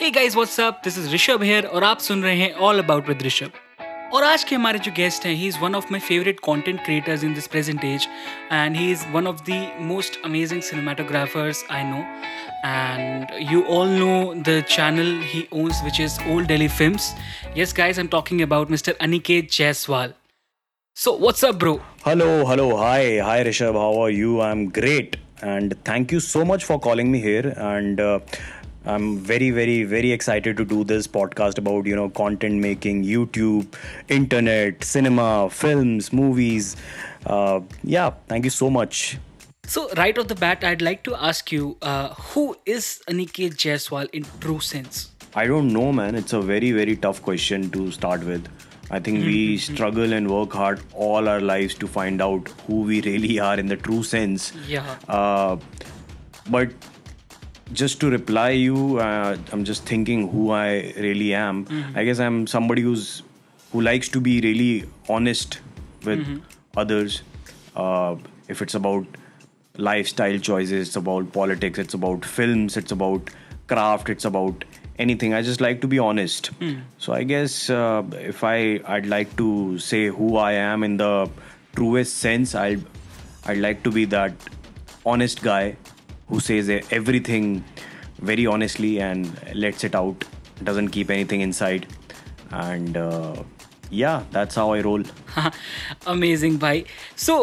Hey guys what's up this is Rishabh here और आप सुन रहे हैं ऑल अबाउट विद ऋषभ और आज के हमारे जो गेस्ट हैं he is one of my favourite content creators in this present age and he is one of the most amazing cinematographers I know and you all know the channel he owns which is Old Delhi Films. Yes guys, I'm talking about Mr. Aniket Jaiswal. So what's up bro? Hello, hello, hi, hi Rishabh, how are you? I'm great, and thank you so much for calling me here. And uh, I'm very, very, very excited to do this podcast about you know content making, YouTube, internet, cinema, films, movies. Uh, yeah, thank you so much. So right off the bat, I'd like to ask you, uh, who is Aniket Jaiswal in true sense? I don't know, man. It's a very, very tough question to start with. I think we struggle and work hard all our lives to find out who we really are in the true sense. Yeah. Uh, but just to reply you, uh, I'm just thinking who I really am. I guess I'm somebody who's who likes to be really honest with others. Uh, if it's about lifestyle choices, it's about politics, it's about films, it's about craft, it's about anything. I just like to be honest. So I guess uh, if I I'd like to say who I am in the truest sense, I would I'd like to be that honest guy who says everything very honestly and lets it out, doesn't keep anything inside. And uh, yeah, that's how I roll. Amazing भाई so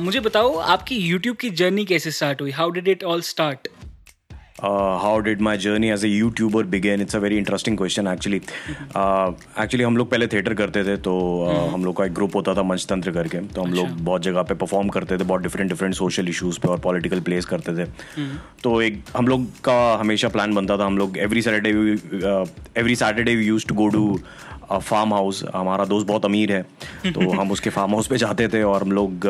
मुझे बताओ आपकी YouTube की journey कैसे start हुई how did it all start uh, how did my journey as a YouTuber begin? It's a very interesting question actually. Uh, actually हम लोग पहले थिएटर करते थे तो uh, हम लोग का एक ग्रुप होता था मंचतंत्र करके। तो हम लोग बहुत जगह पे परफॉर्म करते थे बहुत डिफरेंट डिफरेंट सोशल इश्यूज़ पे और पॉलिटिकल प्लेस करते थे। तो एक हम लोग का हमेशा प्लान बनता था हम लोग every Saturday every Saturday we use to go to farm house हमारा दोस्त बहुत अमीर है तो हम उसके फार्म हाउस पे जाते थे और हम लोग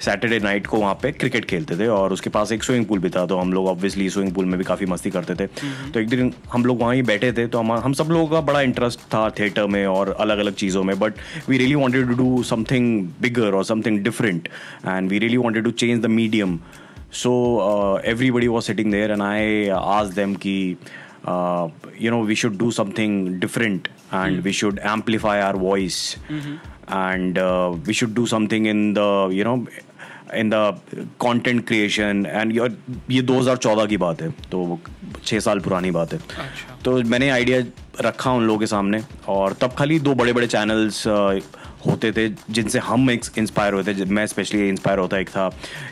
सैटरडे नाइट को वहाँ पे क्रिकेट खेलते थे और उसके पास एक स्विमिंग पूल भी था तो हम लोग ऑब्वियसली स्विमिंग पूल में भी काफ़ी मस्ती करते थे। तो एक दिन हम लोग वहाँ ही बैठे थे तो हम हम सब लोगों का बड़ा इंटरेस्ट था थिएटर में और अलग अलग चीज़ों में but we really wanted to do something bigger और something different and we really wanted to change the medium so everybody was sitting there and i asked them ki uh, you know we should do something different and mm-hmm. we should amplify our voice mm-hmm. and uh, we should do something in the you know in the content creation and your ये 2014 की बात है तो छः साल पुरानी बात है अच्छा। तो मैंने आइडिया रखा उन लोगों के सामने और तब खाली दो बड़े बड़े चैनल्स होते थे जिनसे हम एक इंस्पायर होते थे मैं स्पेशली इंस्पायर होता एक था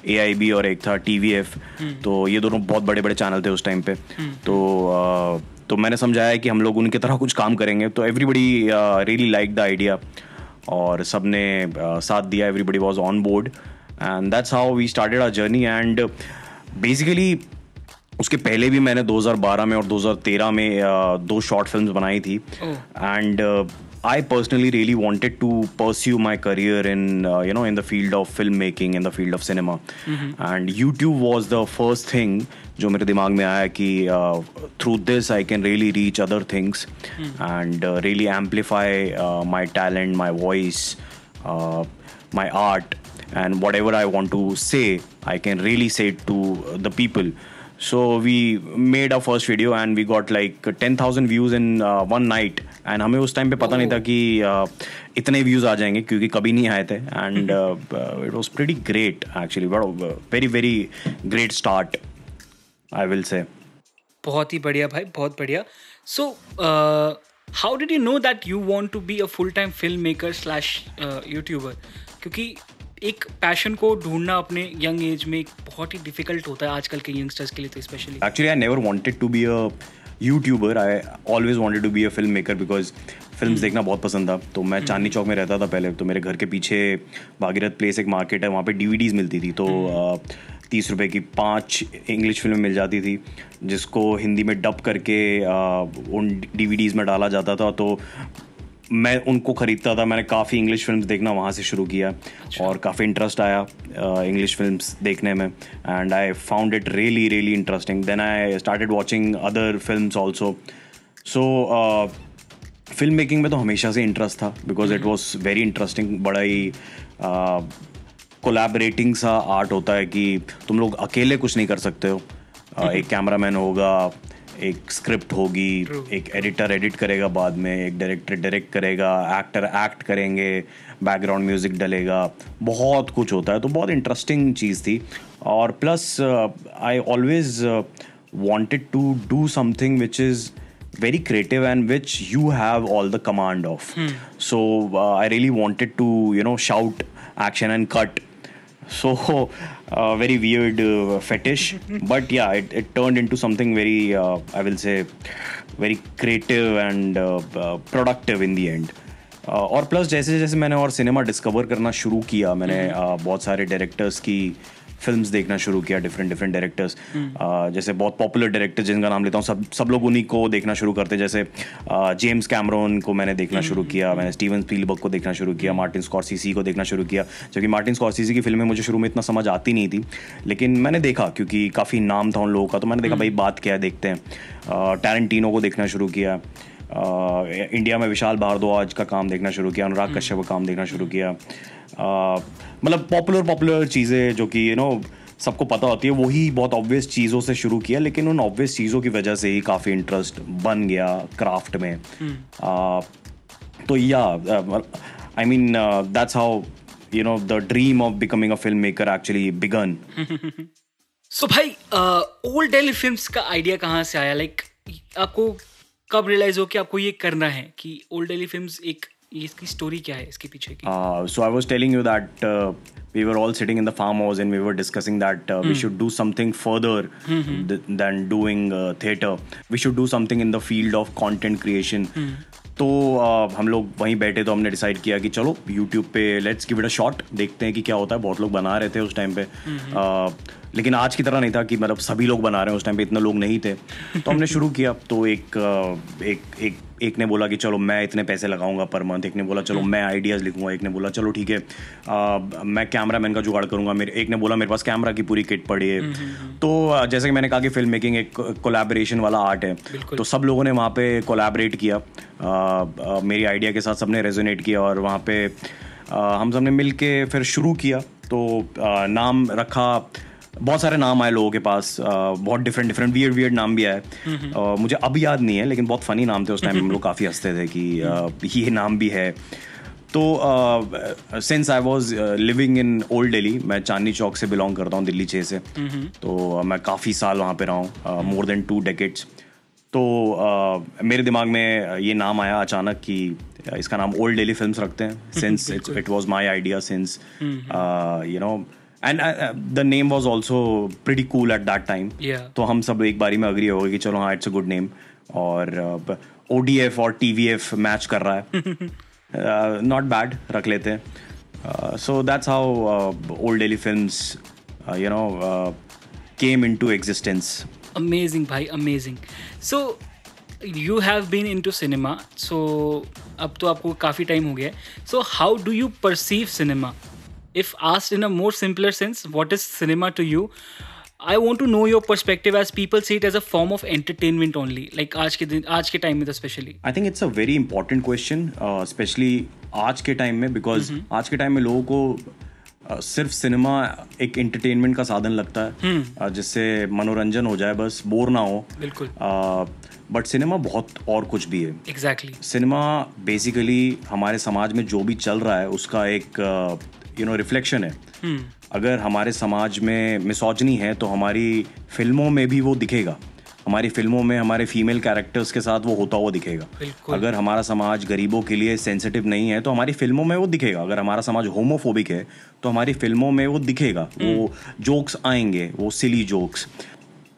एआईबी और एक था टीवीएफ तो ये दोनों बहुत बड़े बड़े चैनल थे उस टाइम पे। तो तो मैंने समझाया कि हम लोग उनकी तरह कुछ काम करेंगे। तो everybody really like the idea और सबने साथ दिया everybody was on board and that's how we started our journey and basically उसके पहले भी मैंने 2012 में और 2013 में दो शॉर्ट फिल्म्स बनाई थी। And I personally really wanted to pursue my career in you know in the field of film making in the field of cinema and YouTube was the first thing जो मेरे दिमाग में आया कि through this I can really reach other things and really amplify my talent my voice my art and whatever I want to say, I can really say it to the people. So we made our first video and we got like 10,000 views in uh, one night. And हमें उस time पे पता नहीं था कि uh, इतने views आ जाएँगे क्योंकि कभी नहीं आए थे. And it was pretty great actually very very great start I will say बहुत ही बढ़िया भाई बहुत बढ़िया. So how did you know that you want to be a full time film maker slash YouTuber क्योंकि एक पैशन को ढूंढना अपने यंग एज में एक बहुत ही डिफ़िकल्ट होता है आजकल के यंगस्टर्स के लिए तो specially Actually, I never wanted to be a I always always to be a film maker because films देखना बहुत पसंद था। तो मैं चांदनी चौक में रहता था पहले। तो मेरे घर के पीछे भागीरथ प्लेस एक मार्केट है वहाँ पे डीवीडीज मिलती थी। तो तीस रुपए की पाँच इंग्लिश फ़िल्में मिल जाती थी जिसको हिंदी में डब करके उन डीवीडीज में डाला जाता था। तो मैं उनको खरीदता था मैंने काफ़ी इंग्लिश फ़िल्म देखना वहाँ से शुरू किया और काफ़ी इंटरेस्ट आया इंग्लिश फ़िल्म देखने में। And I found it really really interesting then I started watching other film also so film making में तो हमेशा से इंटरेस्ट था because it was very interesting बड़ा ही कोलैबोरेटिंग सा आर्ट होता है कि तुम लोग अकेले कुछ नहीं कर सकते हो। Uh, एक कैमरामैन होगा एक स्क्रिप्ट होगी एक एडिटर एडिट करेगा बाद में एक डायरेक्टर डायरेक्ट करेगा एक्टर एक्ट करेंगे बैकग्राउंड म्यूज़िक डलेगा बहुत कुछ होता है तो बहुत इंटरेस्टिंग चीज़ थी। और plus I always wanted to do something which is very creative and which you have all the command of so I really wanted to you know shout action and cut so uh, very weird uh, fetish but yeah it, it turned into something very uh, i will say very creative and uh, uh, productive in the end uh, और plus जैसे जैसे मैंने और cinema discover करना शुरू किया मैंने uh, बहुत सारे डायरेक्टर्स की फिल्म्स देखना शुरू किया डिफरेंट डिफरेंट डायरेक्टर्स जैसे बहुत पॉपुलर डायरेक्टर जिनका नाम लेता हूँ सब सब लोग उन्हीं को देखना शुरू करते हैं। जैसे जेम्स कैमरोन को मैंने देखना शुरू किया मैंने स्टीवन स्पीलबर्ग को देखना शुरू किया मार्टिन स्कॉर्सिसी को देखना शुरू किया। जबकि मार्टिन स्कॉर्सिसी की फ़िल्में मुझे शुरू में इतना समझ आती नहीं थी लेकिन मैंने देखा क्योंकि काफ़ी नाम था उन लोगों का तो मैंने देखा भाई बात क्या है देखते हैं। टैरेंटिनो को देखना शुरू किया इंडिया में विशाल भारद्वाज का काम देखना शुरू किया अनुराग कश्यप का काम देखना शुरू किया। मतलब पॉपुलर पॉपुलर चीज़ें जो कि यू नो सबको पता होती है वही बहुत ऑब्वियस चीज़ों से शुरू किया लेकिन उन ऑब्वियस चीज़ों की वजह से ही काफ़ी इंटरेस्ट बन गया क्राफ्ट में। uh, तो या I mean that's how you know the dream of becoming a film maker actually began so भाई ओल्ड दिल्ली फिल्म्स का आइडिया कहाँ से आया? लाइक like, आपको कब रियलाइज़ हो कि आपको ये करना है कि ओल्ड दिल्ली फिल्म्स एक इसकी स्टोरी क्या है इसके पीछे की? So I was telling you that we were all sitting in the farm house and we were discussing that we should do something further then doing theatre we should do something in the field of content creation तो uh, हम लोग वहीं बैठे तो हमने decide किया कि चलो यूट्यूब पे let's give it a shot देखते हैं कि क्या होता है। बहुत लोग बना रहे थे उस टाइम पे। Mm-hmm. uh, लेकिन आज की तरह नहीं था कि मतलब सभी लोग बना रहे हैं उस टाइम पे इतने लोग नहीं थे। तो हमने शुरू किया। तो एक एक एक एक ने बोला कि चलो मैं इतने पैसे लगाऊँगा पर मंथ एक ने बोला चलो मैं आइडियाज़ लिखूँगा। एक ने बोला चलो ठीक है मैं कैमरा मैन का जुगाड़ करूँगा। मेरे एक ने बोला मेरे पास कैमरा की पूरी किट पड़ी है। तो जैसे कि मैंने कहा कि फ़िल्म मेकिंग एक कोलैबोरेशन वाला आर्ट है। तो सब लोगों ने वहाँ पे कोलैबोरेट किया। आ, आ, मेरी आइडिया के साथ सबने रेजोनेट किया और वहाँ पे आ, हम सबने मिल के फिर शुरू किया। तो नाम रखा। बहुत सारे नाम आए लोगों के पास बहुत डिफरेंट डिफरेंट वियर्ड वियर्ड नाम भी आए। मुझे अब याद नहीं है लेकिन बहुत फनी नाम थे उस टाइम हम लोग काफ़ी हँसते थे कि ये नाम भी है। तो since I was living in old Delhi मैं चांदनी चौक से बिलोंग करता हूँ दिल्ली छः से। तो मैं काफ़ी साल वहाँ पे रहा हूँ मोर देन टू डेकेट्स तो मेरे दिमाग में ये नाम आया अचानक कि इसका नाम ओल्ड डेली फिल्म्स रखते हैं। Since it was my idea since you know and the name was also pretty cool at that time तो हम सब एक बारी में अग्री हो गए कि चलो हाँ इट्स अ गुड नेम और ओ डी एफ़ और टी वी एफ़ मैच कर रहा है। नॉट बैड रख लेते हैं। So that's how old Delhi films you know came into existence amazing भाई amazing so you have been into cinema so अब तो आपको काफ़ी टाइम हो गया है। So how do you perceive cinema if asked in a more simpler sense what is cinema to you I want to know your perspective as people see it as a form of entertainment only like आज के दिन आज के time में तो specially I think it's a very important question specially आज के time में बिकॉज़ mm-hmm. आज के टाइम में लोगों को uh, सिर्फ़ सिनेमा एक एंटरटेनमेंट का साधन लगता है। Uh, जिससे मनोरंजन हो जाए बस बोर ना हो। बिल्कुल. बट सिनेमा बहुत और कुछ भी है। एग्जैक्टली सिनेमा बेसिकली हमारे समाज में जो भी चल रहा है उसका एक यू नो रिफ्लेक्शन है। अगर हमारे समाज में मिसोजनी है तो हमारी फ़िल्मों में भी वो दिखेगा। हमारी फ़िल्मों में हमारे फीमेल कैरेक्टर्स के साथ वो होता हुआ दिखेगा। अगर हमारा समाज गरीबों के लिए सेंसिटिव नहीं है तो हमारी फ़िल्मों में वो दिखेगा। अगर हमारा समाज होमोफोबिक है तो हमारी फ़िल्मों में वो दिखेगा। वो जोक्स आएँगे वो silly jokes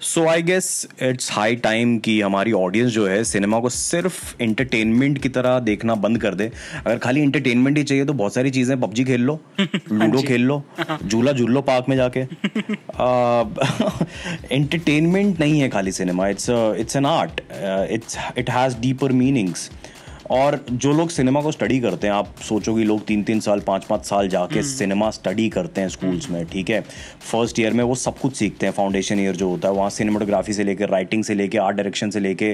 so I guess it's high time कि हमारी ऑडियंस जो है सिनेमा को सिर्फ़ एंटरटेनमेंट की तरह देखना बंद कर दे। अगर खाली एंटरटेनमेंट ही चाहिए तो बहुत सारी चीज़ें पबजी खेल लो लूडो खेल लो झूला झूल लो पार्क में जाके। एंटरटेनमेंट नहीं है खाली cinema it's it's an art it's it has deeper meanings और जो लोग सिनेमा को स्टडी करते हैं आप सोचोगे लोग तीन तीन साल पाँच पाँच साल जाके सिनेमा स्टडी करते हैं स्कूल्स में ठीक है? फ़र्स्ट ईयर में वो सब कुछ सीखते हैं फाउंडेशन ईयर जो होता है वहाँ सिनेमाटोग्राफी से लेकर राइटिंग से लेकर आर्ट डायरेक्शन से लेके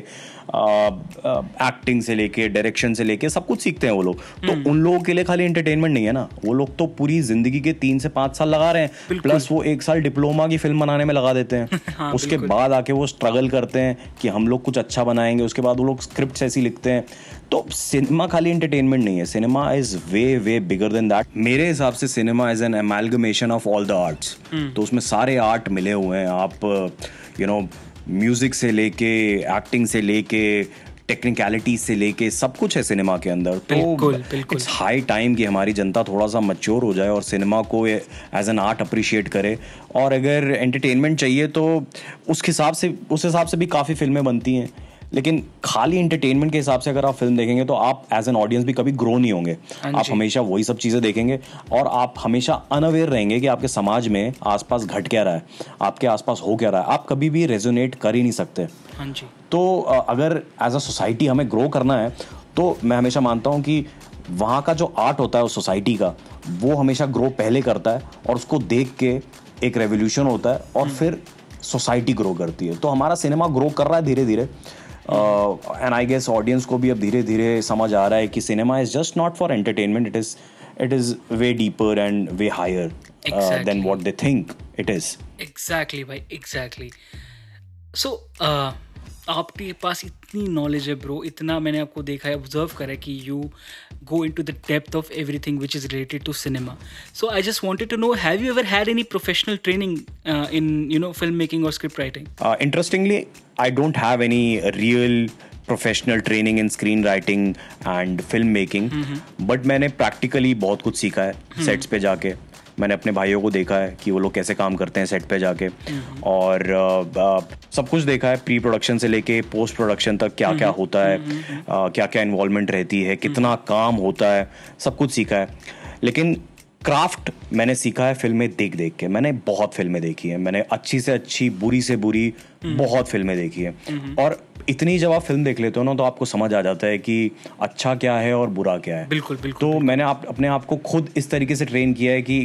एक्टिंग से लेके डायरेक्शन से लेके सब कुछ सीखते हैं वो लोग। तो उन लोगों के लिए खाली एंटरटेनमेंट नहीं है ना। वो लोग तो पूरी ज़िंदगी के तीन से पाँच साल लगा रहे हैं प्लस वो एक साल डिप्लोमा की फ़िल्म बनाने में लगा देते हैं। हाँ, उसके बाद आके वो स्ट्रगल करते हैं कि हम लोग कुछ अच्छा बनाएँगे उसके बाद वो लोग स्क्रिप्ट ऐसी लिखते हैं तो सिनेमा खाली एंटरटेनमेंट नहीं है। Cinema is way way bigger than that मेरे हिसाब से cinema is an amalgamation of all the arts तो उसमें सारे आर्ट मिले हुए हैं। आप यू नो म्यूज़िक से लेके एक्टिंग से लेके टेक्निकलिटी से लेके सब कुछ है सिनेमा के अंदर। तो। इट्स हाई टाइम कि हमारी जनता थोड़ा सा मच्योर हो जाए और सिनेमा को एज एन आर्ट अप्रिशिएट करे। और अगर एंटरटेनमेंट चाहिए तो उस हिसाब से उस हिसाब से भी काफ़ी फ़िल्में बनती हैं। लेकिन खाली एंटरटेनमेंट के हिसाब से अगर आप फ़िल्म देखेंगे तो आप एज एन ऑडियंस भी कभी ग्रो नहीं होंगे। हाँ आप हमेशा वही सब चीज़ें देखेंगे और आप हमेशा अनअवेयर रहेंगे कि आपके समाज में आसपास घट क्या रहा है आपके आसपास हो क्या रहा है। आप कभी भी रेजोनेट कर ही नहीं सकते। हाँ जी। तो अगर एज अ सोसाइटी हमें ग्रो करना है तो मैं हमेशा मानता हूँ कि वहाँ का जो आर्ट होता है उस सोसाइटी का वो हमेशा ग्रो पहले करता है और उसको देख के एक रेवोल्यूशन होता है और फिर सोसाइटी ग्रो करती है। तो हमारा सिनेमा ग्रो कर रहा है धीरे धीरे एंड आई गेस ऑडियंस को भी अब धीरे धीरे समझ आ रहा है कि cinema is just not for entertainment it is it is way deeper and way higher Exactly. Then what they think it is exactly भाई एग्जैक्टली सो आपके पास इतनी नॉलेज है ब्रो इतना मैंने आपको देखा है ऑब्ज़र्व करा है कि you go into the depth of everything which is related to cinema so I just wanted to know have you ever had any professional training in you know film making और script writing Uh, interestingly, I don't have any real professional training in screenwriting and filmmaking, but मैंने practically बहुत कुछ सीखा है sets पे जाके। मैंने अपने भाइयों को देखा है कि वो लोग कैसे काम करते हैं सेट पे जाके। और uh, uh, सब कुछ देखा है प्री प्रोडक्शन से लेके पोस्ट प्रोडक्शन तक क्या क्या होता है आ, क्या क्या इन्वॉल्वमेंट रहती है कितना काम होता है सब कुछ सीखा है। लेकिन क्राफ्ट मैंने सीखा है फ़िल्में देख देख के। मैंने बहुत फ़िल्में देखी हैं। मैंने अच्छी से अच्छी बुरी से बुरी हम्म। बहुत फ़िल्में देखी हैं। हम्म। और इतनी जब आप फ़िल्म देख लेते हो ना तो आपको समझ आ जाता है कि अच्छा क्या है और बुरा क्या है। बिल्कुल बिल्कुल तो बिल्कुल, मैंने आप अपने आप को खुद इस तरीके से ट्रेन किया है कि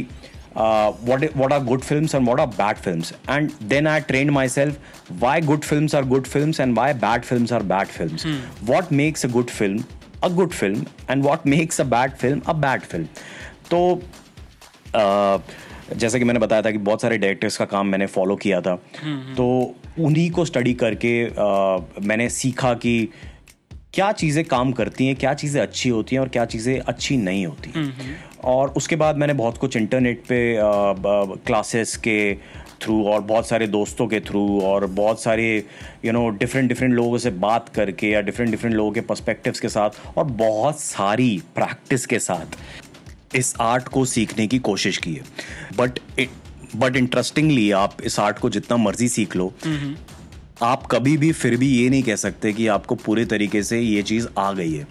what what are good film and what are bad film and then I train myself why good film are good film and why bad film are bad film what makes a good film a good film and what makes a bad film a bad film तो जैसे कि मैंने बताया था कि बहुत सारे directors का काम मैंने फॉलो किया था। तो उन्हीं को स्टडी करके मैंने सीखा कि क्या चीज़ें काम करती हैं क्या चीज़ें अच्छी होती हैं और क्या चीज़ें अच्छी नहीं होती। और उसके बाद मैंने बहुत कुछ इंटरनेट पे क्लासेस के थ्रू और बहुत सारे दोस्तों के थ्रू और बहुत सारे यू नो डिफरेंट डिफरेंट लोगों से बात करके या डिफरेंट डिफरेंट लोगों के पर्सपेक्टिव्स के साथ और बहुत सारी प्रैक्टिस के साथ। इस आर्ट को सीखने की कोशिश की है। बट बट इंटरेस्टिंगली आप इस आर्ट को जितना मर्ज़ी सीख लो। आप कभी भी फिर भी ये नहीं कह सकते कि आपको पूरे तरीके से ये चीज़ आ गई है।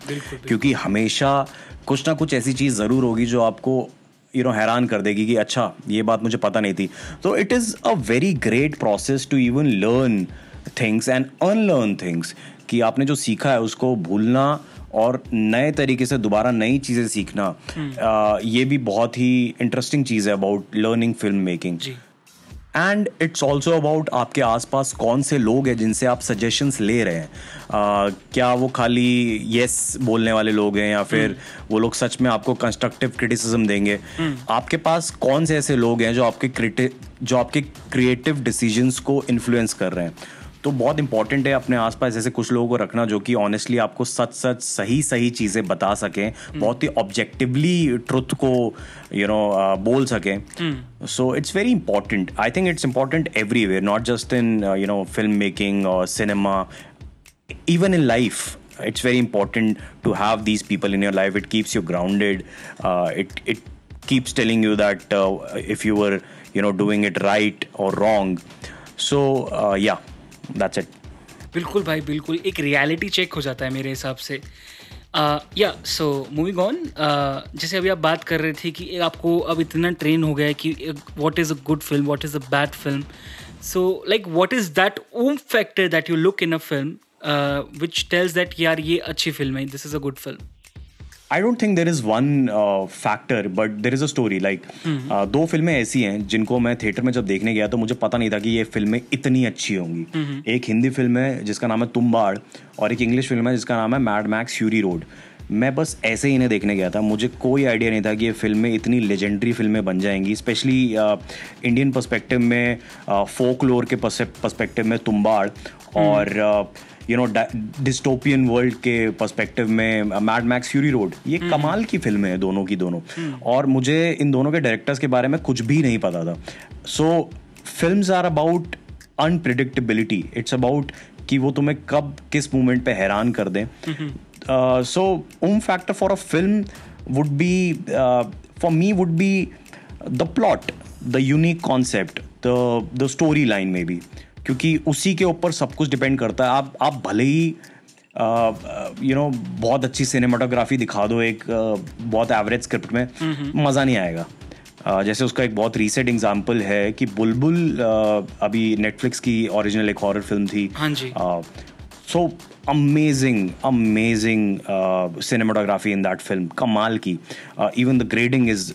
क्योंकि हमेशा कुछ ना कुछ ऐसी चीज़ ज़रूर होगी जो आपको यू नो हैरान कर देगी कि अच्छा ये बात मुझे पता नहीं थी। तो it is a very great process to even learn things and unlearn things कि आपने जो सीखा है उसको भूलना और नए तरीके से दोबारा नई चीज़ें सीखना आ, ये भी बहुत ही इंटरेस्टिंग चीज़ है about learning film making and it's also about आपके आसपास कौन से लोग हैं जिनसे आप सजेशंस ले रहे हैं। आ, क्या वो खाली यस बोलने वाले लोग हैं या फिर hmm. वो लोग सच में आपको कंस्ट्रक्टिव क्रिटिसिज्म देंगे? hmm. आपके पास कौन से ऐसे लोग हैं जो आपके जो आपके क्रिएटिव डिसीजंस को इन्फ्लुएंस कर रहे हैं? तो बहुत इंपॉर्टेंट है अपने आसपास जैसे कुछ लोगों को रखना जो कि ऑनेस्टली आपको सच सच सही सही चीज़ें बता सके हम्म। बहुत ही ऑब्जेक्टिवली ट्रुथ को you you know know, uh, बोल सकें। So it's very important I think it's important everywhere not just in you know film making और cinema even in life it's very important to have these people in your life it keeps you grounded it it keeps telling you that if you were you know doing it right और wrong so या that's it. बिल्कुल भाई, बिल्कुल। एक reality check हो जाता है मेरे हिसाब से। या सो मूविंग ऑन जैसे अभी आप बात कर रहे थे कि आपको अब इतना ट्रेन हो गया है कि what is a good film what is a bad film so like what is that oomph factor that you look in a film which tells that यार, ये अच्छी फ़िल्म है this is a good film I don't think there is one factor but there is a story like दो फ़िल्में ऐसी हैं जिनको मैं थिएटर में जब देखने गया तो मुझे पता नहीं था कि ये फ़िल्में इतनी अच्छी होंगी। Mm-hmm. एक हिंदी फ़िल्म है जिसका नाम है तुम्बाड़ और एक इंग्लिश फ़िल्म है जिसका नाम है मैड मैक्स फ्यूरी रोड मैं बस ऐसे ही इन्हें देखने गया था। मुझे कोई आइडिया नहीं था कि ये फ़िल्में इतनी लेजेंडरी फ़िल्में बन जाएँगी स्पेशली इंडियन पर्सपेक्टिव में फोक लोर के पर्सपेक्टिव में तुम्बाड़ और यू नो डिस्टोपियन वर्ल्ड के पर्सपेक्टिव में मैड मैक्स फ्यूरी रोड ये हम्म। कमाल की फ़िल्में हैं दोनों की दोनों। और मुझे इन दोनों के डायरेक्टर्स के बारे में कुछ भी नहीं पता था। So film are about unpredictability it's about कि वो तुम्हें कब किस मोमेंट पे हैरान कर दें। So oomph factor for a film would be for me would be the plot the unique concept the the story line में भी क्योंकि उसी के ऊपर सब कुछ डिपेंड करता है। आप आप भले ही यू नो बहुत अच्छी सिनेमाटोग्राफी दिखा दो एक बहुत एवरेज स्क्रिप्ट में मज़ा नहीं आएगा। जैसे उसका एक बहुत रीसेंट एग्जांपल है कि बुलबुल अभी नेटफ्लिक्स की ओरिजिनल एक हॉरर फ़िल्म थी। हाँ जी। So amazing amazing cinematography in that film कमाल की। Even the grading is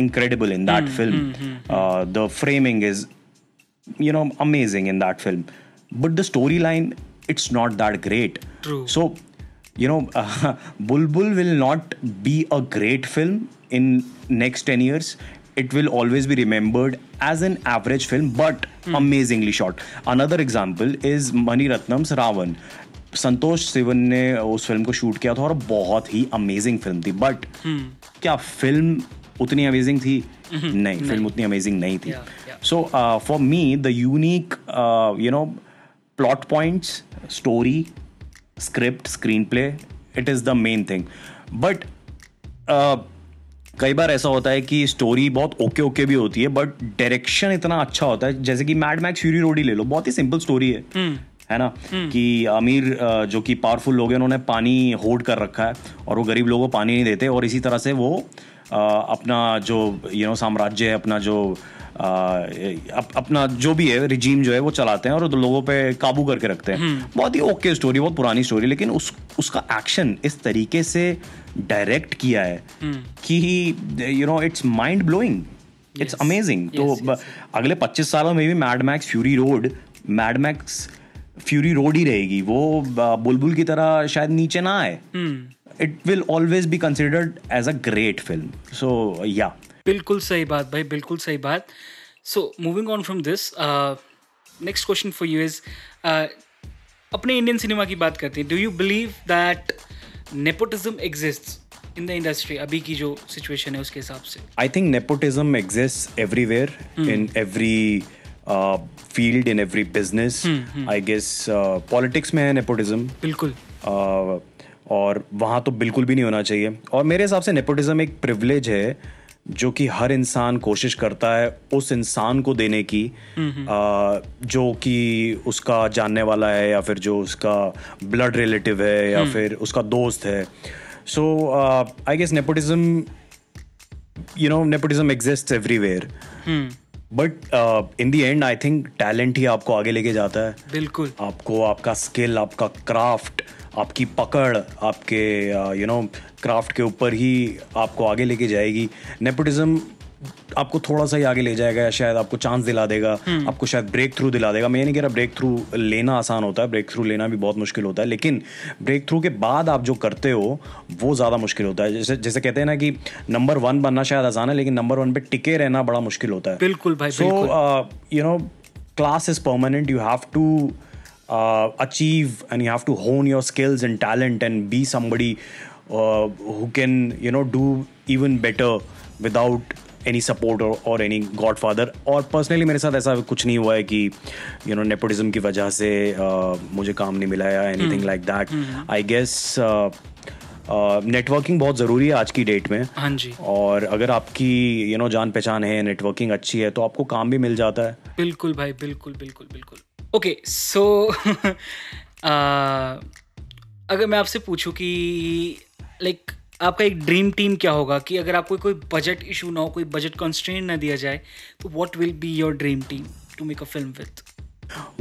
incredible in that film uh, the framing is you know amazing in that film but the storyline it's not that great True. so you know uh, bulbul will not be a great film in next 10 years it will always be remembered as an average film but amazingly shot another example is mani ratnam's ravan Santosh Sivan ने उस फ़िल्म को shoot किया था और बहुत ही amazing film थी बट hmm. क्या फ़िल्म उतनी अमेजिंग थी नहीं फ़िल्म उतनी अमेजिंग नहीं थी. So for me the unique you know plot points story script screenplay it is the main thing but कई बार ऐसा होता है कि स्टोरी बहुत ओके ओके भी होती है बट डायरेक्शन इतना अच्छा होता है जैसे कि मैड मैक्स फ्यूरी रोड ही ले लो बहुत ही सिंपल स्टोरी है। है ना? कि अमीर जो कि पावरफुल लोग हैं उन्होंने पानी होल्ड कर रखा है और वो गरीब लोगों को पानी नहीं देते और इसी तरह से वो अपना जो यू नो साम्राज्य है अपना जो अप, अपना जो भी है रिजीम जो है वो चलाते हैं और लोगों पे काबू करके रखते हैं। बहुत ही ओके स्टोरी बहुत पुरानी स्टोरी लेकिन उस उसका एक्शन इस तरीके से डायरेक्ट किया है कि you know it's mind blowing it's amazing तो अगले 25 सालों में भी Mad Max Fury Road Mad Max Fury Road ही रहेगी। वो बुलबुल की तरह शायद नीचे ना आए। It will always be considered as a great film so या बिल्कुल सही बात भाई बिल्कुल सही बात। So moving on from this next question for you is अपने इंडियन सिनेमा की बात करते हैं। Do you believe that nepotism exist in the industry अभी की जो सिचुएशन है उसके हिसाब से। I think nepotism exist everywhere in every field in every business I guess politics में है नेपोटिज्म बिल्कुल। Uh, और वहाँ तो बिल्कुल भी नहीं होना चाहिए। और मेरे हिसाब से नेपोटिज्म एक प्रिवलेज है जो कि हर इंसान कोशिश करता है उस इंसान को देने की। uh, जो कि उसका जानने वाला है या फिर जो उसका ब्लड रिलेटिव है या फिर उसका दोस्त है। So I guess nepotism you know nepotism exist everywhere but in the end I think talent ही आपको आगे लेके जाता है। बिल्कुल। आपको आपका स्किल आपका क्राफ्ट आपकी पकड़ आपके यू नो क्राफ्ट के ऊपर ही आपको आगे लेके जाएगी। नेपोटिज्म आपको थोड़ा सा ही आगे ले जाएगा या शायद आपको चांस दिला देगा आपको शायद ब्रेक थ्रू दिला देगा। मैं ये नहीं कह रहा ब्रेक थ्रू लेना आसान होता है ब्रेक थ्रू लेना भी बहुत मुश्किल होता है लेकिन ब्रेक थ्रू के बाद आप जो करते हो वो ज़्यादा मुश्किल होता है। जैसे जैसे कहते हैं ना कि नंबर वन बनना शायद आसान है लेकिन नंबर वन पे टिके रहना बड़ा मुश्किल होता है। बिल्कुल भाई so you know class is permanent you have to achieve and you have to hone your skills and talent and be talent who can you know do even better know do even और any any godfather. और personally मेरे साथ ऐसा कुछ नहीं हुआ है कि यू नो नेपोटिज्म की वजह से uh, मुझे काम नहीं मिला या anything like that I guess networking बहुत ज़रूरी है आज की डेट में। हाँ जी। और अगर आपकी यू you नो know, जान पहचान है नेटवर्किंग अच्छी है तो आपको काम भी मिल जाता है। बिल्कुल भाई बिल्कुल बिल्कुल बिल्कुल। ओके सो अगर मैं आपसे पूछूँ कि लाइक आपका एक ड्रीम टीम क्या होगा कि अगर आपको कोई बजट इशू ना हो कोई बजट कंस्ट्रेंट ना दिया जाए तो what will be your dream team to make a film with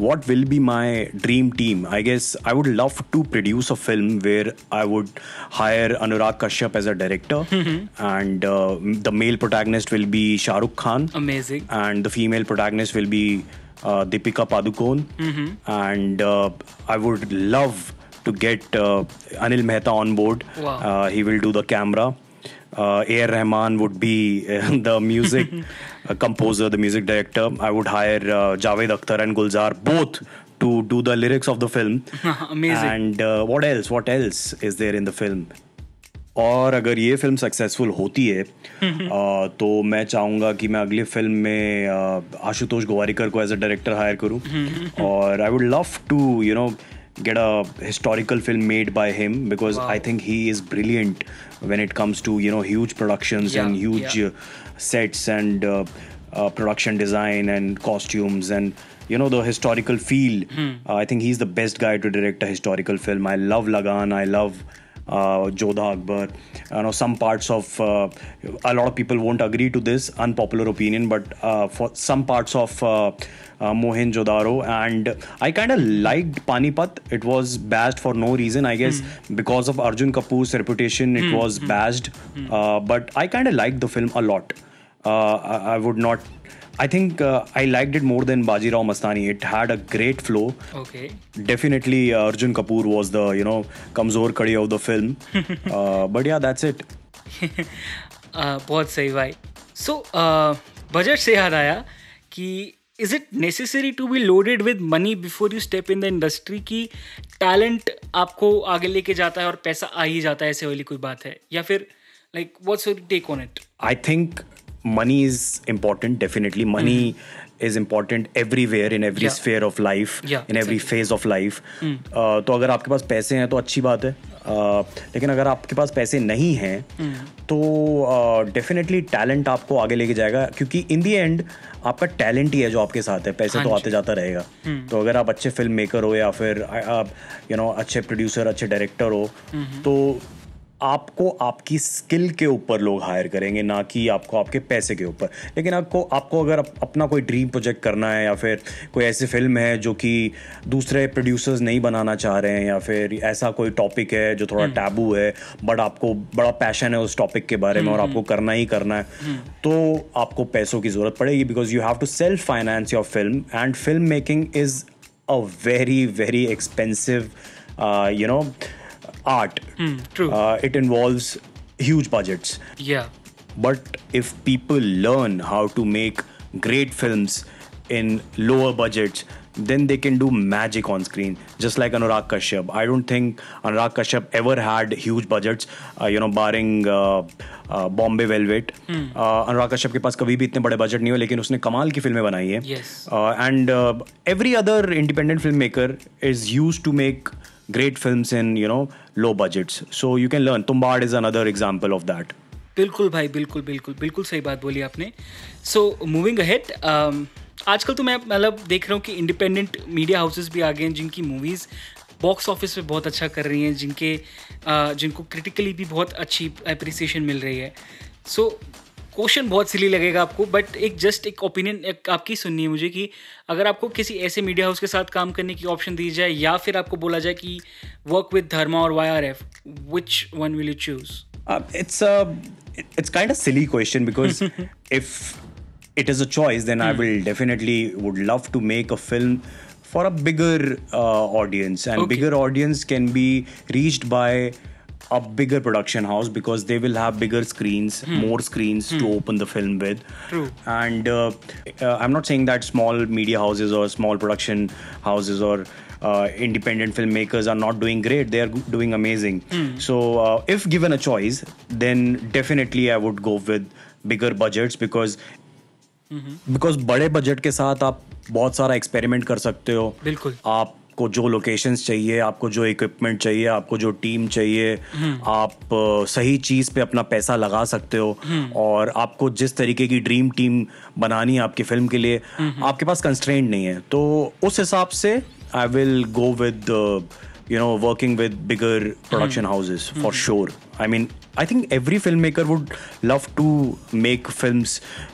What will be my dream team? I guess I would love to produce a film where I would hire Anurag Kashyap as a director, mm-hmm. and uh, the male protagonist will be Shah Rukh Khan, Amazing. and the female protagonist will be uh, Deepika Padukone. mm-hmm. And uh, I would love to get uh, Anil Mehta on board. Wow. Uh, he will do the camera. Uh, A.R. Rahman would be uh, the music uh, composer, the music director. I would hire uh, Javed Akhtar and Gulzar both to do the lyrics of the film. Amazing. And uh, what else? What else is there in the film? और अगर ये film successful होती है अ, तो मैं चाहूँगा कि मैं अगली फ़िल्म में आशुतोष गोवारिकर को एज अ डायरेक्टर हायर करूँ और I would love to you know get a historical film made by him because I think he is brilliant when it comes to you know huge productions Yeah, and huge yeah. uh, sets and uh, uh, production design and costumes and you know the historical feel. Uh, I think he's the best guy to direct a historical film. I love Lagan. I love Jodha Akbar. You know some parts of uh, a lot of people won't agree to this unpopular opinion, but uh, for some parts of uh, uh, Mohenjo-daro and I kind of liked Panipat. It was bashed for no reason, I guess, because of Arjun Kapoor's reputation. It was bashed, uh, but I kind of liked the film a lot. Uh, I, I would not. I think I like it more than Bajirao Mastani it had a great flow definitely Arjun Kapoor was the you know कमज़ोर कड़ी of the film but yeah that's it बहुत सही भाई। So budget uh, से याद आया कि is it necessary to be loaded with money before you step in the industry की टैलेंट आपको आगे लेके जाता है और पैसा आ ही जाता है ऐसे वाली कोई बात है? या फिर like what's take on it I think money is important. Definitely, money is important everywhere in every Yeah. sphere of life, Yeah, in every exactly. phase of life. Uh, तो अगर आपके पास पैसे हैं तो अच्छी बात है Uh, लेकिन अगर आपके पास पैसे नहीं हैं mm. तो डेफिनेटली uh, टैलेंट आपको आगे लेके जाएगा क्योंकि इन दी एंड आपका टैलेंट ही है जो आपके साथ है पैसे हाँ तो आते जाता रहेगा mm. तो अगर आप अच्छे फ़िल्म मेकर हो या फिर आप यू नो अच्छे प्रोड्यूसर अच्छे डायरेक्टर हो mm-hmm. तो आपको आपकी स्किल के ऊपर लोग हायर करेंगे ना कि आपको आपके पैसे के ऊपर। लेकिन आपको आपको अगर अप, अपना कोई ड्रीम प्रोजेक्ट करना है या फिर कोई ऐसी फ़िल्म है जो कि दूसरे प्रोड्यूसर्स नहीं बनाना चाह रहे हैं या फिर ऐसा कोई टॉपिक है जो थोड़ा टैबू है बट आपको बड़ा पैशन है उस टॉपिक के बारे में और आपको करना ही करना है तो आपको पैसों की ज़रूरत पड़ेगी because you have to self finance your film and film making is a very very expensive you know art true. uh, it involves huge budgets या but if people learn how to make great films in lower budgets then they can do magic on screen just like anurag kashyap i don't think anurag kashyap ever had huge budgets uh, you know barring uh, uh, bombay velvet uh, Anurag Kashyap के पास कभी भी इतने बड़े budget नहीं हो लेकिन उसने कमाल की फिल्में बनाई है Yes. uh, and uh, every other independent filmmaker is used to make great films in you know Low budgets. So you can learn. Tumbad is another example of that. बिल्कुल भाई बिल्कुल बिल्कुल बिल्कुल सही बात बोली आपने। सो मूविंग अहेड आजकल तो मैं मतलब देख रहा हूँ कि इंडिपेंडेंट मीडिया हाउसेस भी आ गए हैं जिनकी मूवीज़ बॉक्स ऑफ़िस पे बहुत अच्छा कर रही हैं जिनके uh, जिनको क्रिटिकली भी बहुत अच्छी अप्रिसिएशन मिल रही है। सो क्वेश्चन बहुत सिली लगेगा आपको बट एक जस्ट एक ओपिनियन आपकी सुननी है मुझे कि अगर आपको किसी ऐसे मीडिया हाउस के साथ काम करने की ऑप्शन दी जाए या फिर आपको बोला जाए कि वर्क विद धर्मा और Y R F which one will you choose it's it's kind of silly question because if it is a choice then I will definitely would love to make a film for a bigger audience and bigger audience can be reached by a bigger production house because they will have bigger screens, more screens to open the film with. True. And uh, uh, I'm not saying that small media houses or small production houses or uh, independent filmmakers are not doing great. They are g- doing amazing. So uh, if given a choice, then definitely I would go with bigger budgets because because बड़े budget के साथ आप बहुत सारा experiment कर सकते हो बिल्कुल। आपको जो लोकेशंस चाहिए आपको जो इक्विपमेंट चाहिए आपको जो टीम चाहिए आप सही चीज़ पे अपना पैसा लगा सकते हो। और आपको जिस तरीके की ड्रीम टीम बनानी है आपकी फ़िल्म के लिए आपके पास कंस्ट्रेंट नहीं है। तो उस हिसाब से I will go with you know working with bigger production houses for sure. I mean i think every filmmaker would love to make films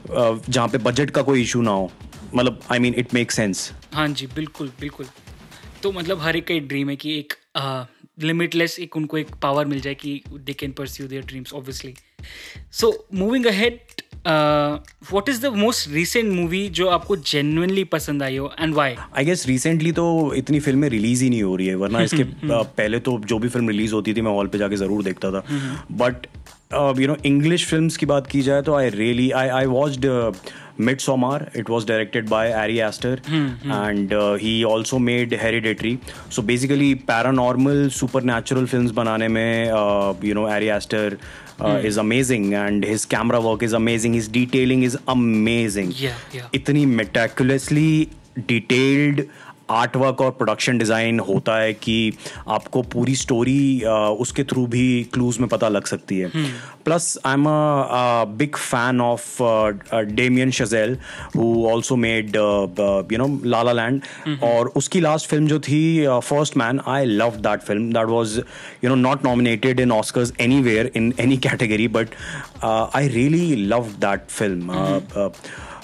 uh, जहाँ पे बजट का कोई इशू ना हो। मतलब I mean it make sense हाँ जी बिल्कुल बिल्कुल। तो मतलब हर एक का एक ड्रीम है कि एक लिमिटलेस एक उनको एक पावर मिल जाए कि they can pursue their dreams obviously so moving ahead what is the most recent movie जो आपको जेन्युइनली पसंद आई हो and why I guess recently तो इतनी फ़िल्में रिलीज़ ही नहीं हो रही है वरना इसके पहले तो जो भी फ़िल्म रिलीज़ होती थी मैं हॉल पे जाके ज़रूर देखता था। But you know English film की बात की जाए तो I really I I watched Midsommar. It was directed by Ari Aster, and uh, he also made Hereditary. So basically, paranormal, supernatural films banane mein, uh, you know, Ari Aster uh, is amazing, and his camera work is amazing. His detailing is amazing. Yeah, yeah. itni meticulously detailed art work और production design होता है कि आपको पूरी story उसके through भी clues में पता लग सकती है। Plus I am a big fan of Damien Chazelle who also made you know la la land और उसकी लास्ट फ़िल्म जो थी first man I love that film that was you know not nominated in Oscars anywhere in any category but I really love that film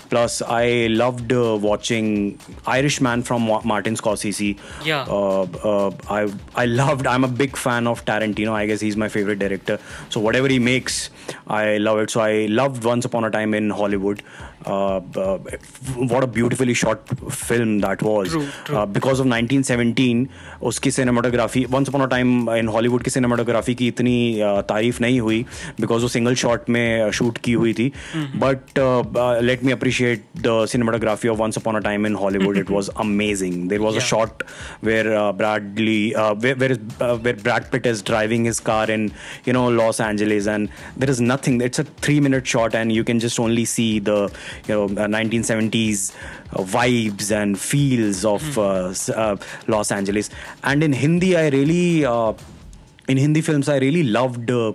Plus, I loved uh, watching Irishman from Martin Scorsese. Yeah. Uh, uh, I I loved. I'm a big fan of Tarantino. I guess he's my favorite director. So whatever he makes, I love it. So I loved Once Upon a Time in Hollywood. Uh, uh, what a beautifully shot film that was. True, true. Uh, because of 1917 उसकी cinematography once upon a time in Hollywood की cinematography की इतनी uh, तारीफ नहीं हुई because वो single shot में shoot की हुई थी but let me appreciate the cinematography of once upon a time in Hollywood it was amazing there was a Yeah. shot where uh, Bradley, uh, where where, is, uh, where Brad Pitt is driving his car in you know Los Angeles, and there is nothing. It's a three-minute shot, and you can just only see the you know uh, 1970s uh, vibes and feels of uh, uh, Los Angeles. And in Hindi, I really uh, in Hindi films, I really loved. Uh,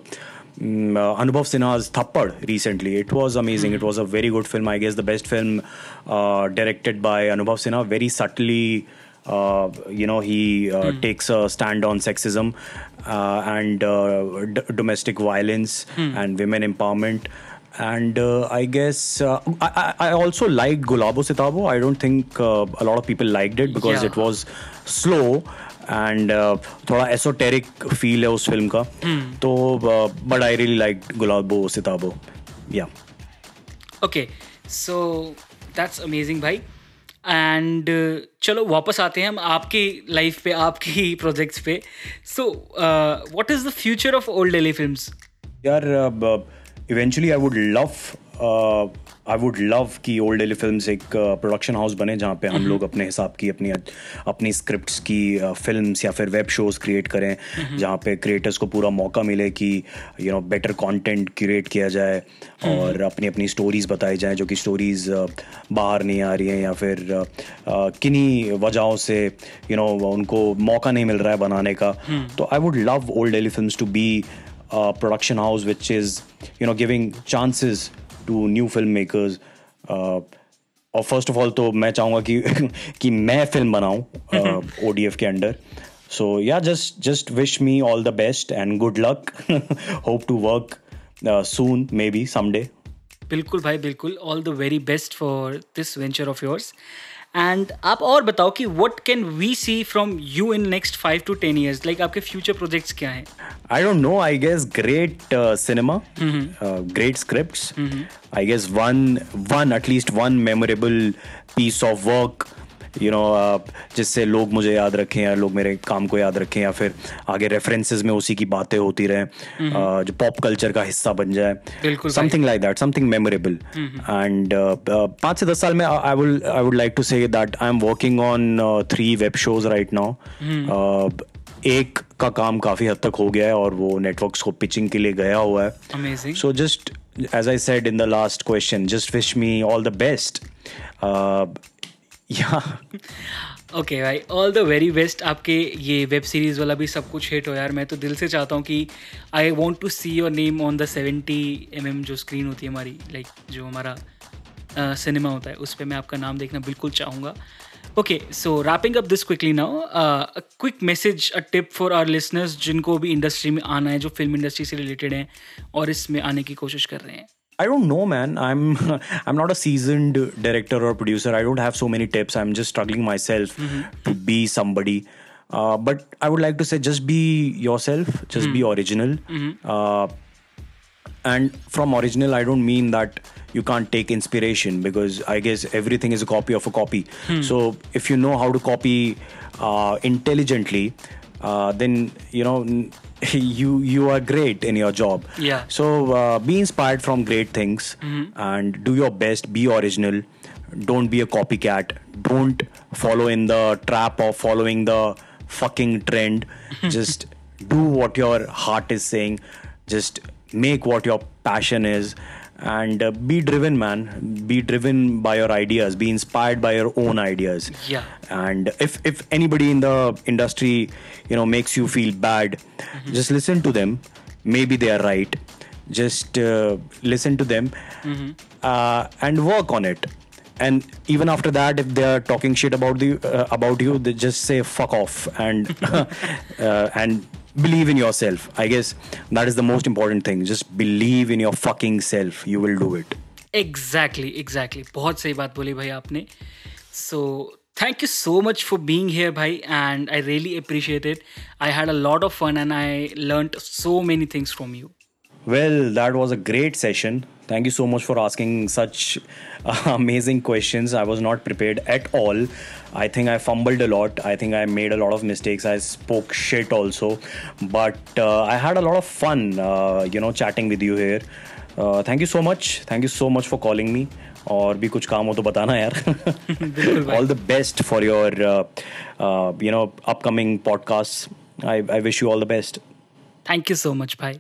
mm, uh, Anubhav Sinha's Thappad recently. It was amazing. It was a very good film. I guess the best film uh, directed by Anubhav Sinha. Very subtly, uh, you know, he uh, takes a stand on sexism uh, and uh, d- domestic violence and women empowerment. And uh, I guess uh, I, I- I also liked Gulabo Sitabo. I don't think uh, a lot of people liked it because Yeah. it was slow and थोड़ा esoteric feel है उस फ़िल्म का तो but I really like Gulabo Sitabo yeah okay so that's amazing भाई and चलो वापस आते हैं हम आपकी लाइफ पे आपकी प्रोजेक्ट्स पे so what is the future of old Delhi films यार eventually I would love I would love कि ओल्ड डेली फिल्म्स एक प्रोडक्शन हाउस बने जहाँ पे हम लोग अपने हिसाब की अपनी अपनी स्क्रिप्ट्स की फ़िल्म या फिर वेब शोज़ क्रिएट करें जहाँ पे क्रिएटर्स को पूरा मौका मिले कि you know better content create किया जाए और अपनी अपनी स्टोरीज बताई जाएँ जो कि स्टोरीज बाहर नहीं आ रही हैं या फिर uh, uh, किन्हीं वजहों से यू नो उनको मौका नहीं मिल रहा है बनाने का। तो I would love old Delhi film to be uh, production house which is you know giving chances to new filmmakers. Uh, और फ़र्स्ट ऑफ़ ऑल तो मैं चाहूँगा कि कि मैं फ़िल्म बनाऊँ ओ डी एफ़ के under so yeah just just wish me all the best and good luck hope to work soon maybe someday बिल्कुल भाई बिल्कुल. All the very best for this venture of yours and आप और बताओ कि what can we see from you in next five to ten years like आपके future projects क्या हैं? I don't know I guess great cinema great script I guess one one at least one memorable piece of work work. Know, uh, जिससे लोग मुझे याद रखें या लोग मेरे काम को याद रखें या फिर आगे रेफरेंसेस में उसी की बातें होती रहें uh, जो पॉप कल्चर का हिस्सा बन जाए। Something like that something memorable and पाँच से दस साल में I will I would like to say that I am working on three web shows right now एक का काम काफ़ी हद तक हो गया है और वो नेटवर्क्स को पिचिंग के लिए गया हुआ है। So just as I I said in the last question, just wish me all the Uh, okay भाई ऑल द वेरी बेस्ट आपके ये वेब सीरीज़ वाला भी सब कुछ हिट हो यार. मैं तो दिल से चाहता हूँ कि I want to see your name on the seventy M M जो स्क्रीन होती है हमारी लाइक जो हमारा सिनेमा होता है उस पर मैं आपका नाम देखना बिल्कुल चाहूँगा. Okay so wrapping up this quickly now quick message a tip for our listeners जिनको भी इंडस्ट्री में आना है जो फ़िल्म इंडस्ट्री से रिलेटेड हैं और इसमें आने की कोशिश कर रहे हैं. I don't know, man. I'm I'm not a seasoned director or producer. I don't have so many tips. I'm just struggling myself to be somebody. Uh, but I would like to say, just be yourself. Just be original. Uh, and from original, I don't mean that you can't take inspiration because I guess everything is a copy of a copy. So if you know how to copy uh, intelligently, uh, then you know you you are great in your job. Yeah. So uh, be inspired from great things and do your best. Be original. Don't be a copycat. Don't follow in the trap of following the fucking trend. Just do what your heart is saying. Just make what your passion is and uh, be driven man. Be driven by your ideas. Be inspired by your own ideas. Yeah. and if if anybody in the industry you know makes you feel bad just listen to them. Maybe they are right. Just uh, listen to them. Uh, and work on it. And even after that if they are talking shit about the uh, about you they just say fuck off. And uh, and believe in yourself i guess that is the most important thing just believe in your fucking self you will do it exactly exactly बहुत सही बात बोली भाई आपने so thank you so much for being here भाई and I really appreciate it I had a lot of fun and I learn so many things from you Well, that was a great session. Thank you so much for asking such uh, amazing questions. I was not prepared at all. I think I fumbled a lot. I think I made a lot of mistakes. I spoke shit also. But uh, I had a lot of fun, uh, you know, chatting with you here. Uh, thank you so much. Thank you so much for calling me. और भी कुछ काम हो तो बताना यार all the best for your you know upcoming podcast I I wish you all the best thank you so much भाई